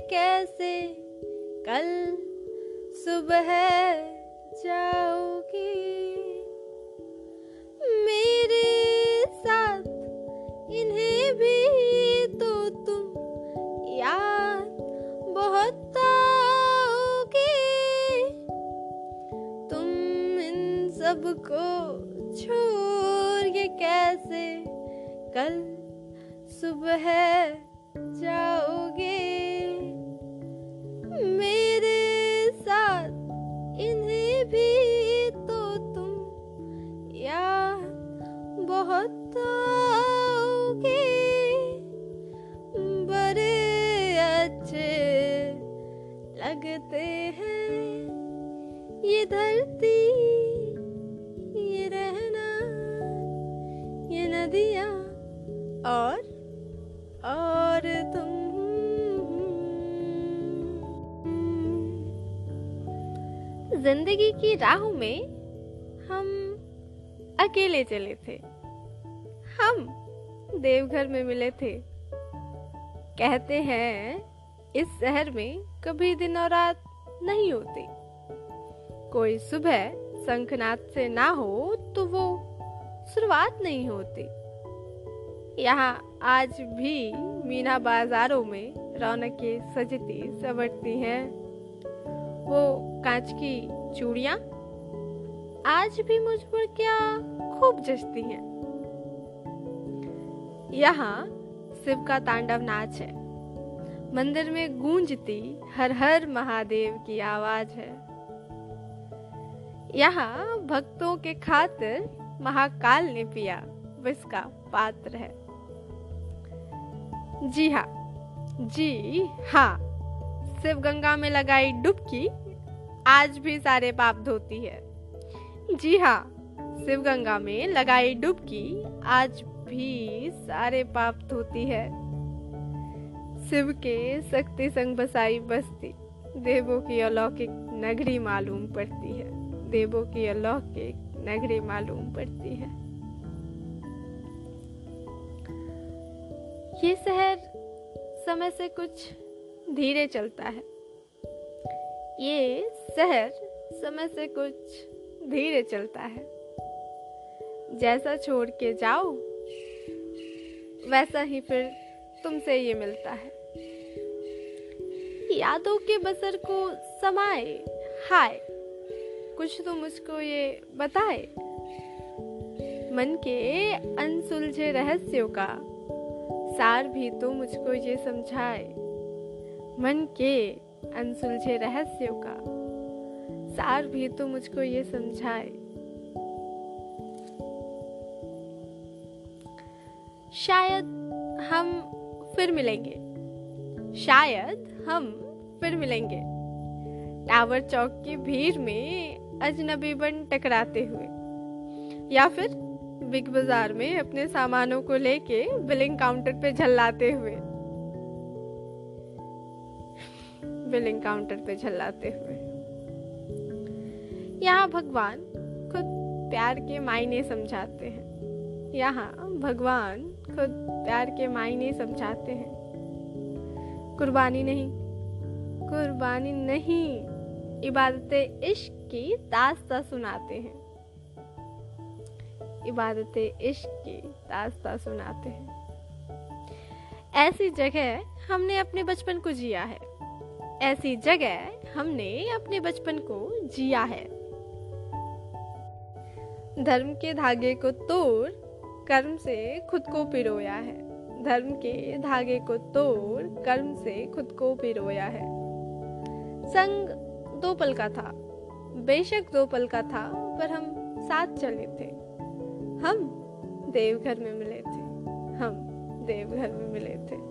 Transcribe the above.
कैसे कल सुबह जाओगी? मेरे साथ इन्हें भी तो तुम याद बहुत आओगे। तुम इन सबको छोड़ के कैसे कल सुबह जाओगे? मेरे साथ इन्हें भी तो तुम याद बहुत आओगे। बड़े अच्छे लगते हैं ये धरती, ये रहना, ये नदियाँ और ज़िंदगी की राहों में हम अकेले चले थे। हम देवघर में मिले थे। कहते हैं, इस शहर में कभी दिन और रात नहीं होती। कोई सुबह शंखनाद से ना हो तो वो शुरुआत नहीं होती। यहाँ आज भी मीना बाजारों में रौनकें सजती सवरती हैं। वो कांच की चूड़िया? आज भी मुझ पर क्या खूब जचती हैं। यहाँ शिव का तांडव नाच है। मंदिर में गूंजती हर हर महादेव की आवाज़ है। यहाँ भक्तों के खातिर महाकाल ने पिया विष का पात्र है। जी हाँ जी हाँ शिव गंगा में लगाई डुबकी आज भी सारे पाप धोती है। जी हाँ शिव गंगा में लगाई डुबकी आज भी सारे पाप धोती है। शिव के शक्ति संग बसाई बस्ती, देवों की अलौकिक नगरी मालूम पड़ती है। देवों की अलौकिक नगरी मालूम पड़ती है। ये शहर समय से कुछ धीरे चलता है। ये शहर समय से कुछ धीरे चलता है। जैसा छोड़ के जाओ, वैसा ही फिर तुमसे ये मिलता है। यादों के बसर को समाए, हाय, कुछ तो मुझको ये बताए। मन के अनसुलझे रहस्यों का सार भी तो मुझको ये समझाए। मन के अनसुलझे रहस्यों का। सार भी तो मुझको ये समझाए। शायद हम फिर मिलेंगे। शायद हम फिर मिलेंगे। टावर चौक की भीड़ में अजनबी बन टकराते हुए। या फिर बिग बाज़ार में अपने सामानों को लेके बिलिंग काउंटर पे झल्लाते हुए। बिलिंग काउंटर पे झल्लाते हुए। यहाँ भगवान खुद प्यार के मायने समझाते हैं। यहाँ भगवान खुद प्यार के मायने समझाते हैं। कुर्बानी नहीं कुर्बानी नहीं, इबादत इश्क की दास्ता सुनाते हैं। इबादत इश्क की दास्ता सुनाते हैं। ऐसी जगह हमने अपने बचपन को जिया है। ऐसी जगह हमने अपने बचपन को जिया है। धर्म के धागे को तोड़, कर्म से खुद को पिरोया है। धर्म के धागे को तोड़, कर्म से खुद को पिरोया है। संग दो पल का था, बेशक दो पल का था, पर हम साथ चले थे। हम देवघर में मिले थे, हम देवघर में मिले थे।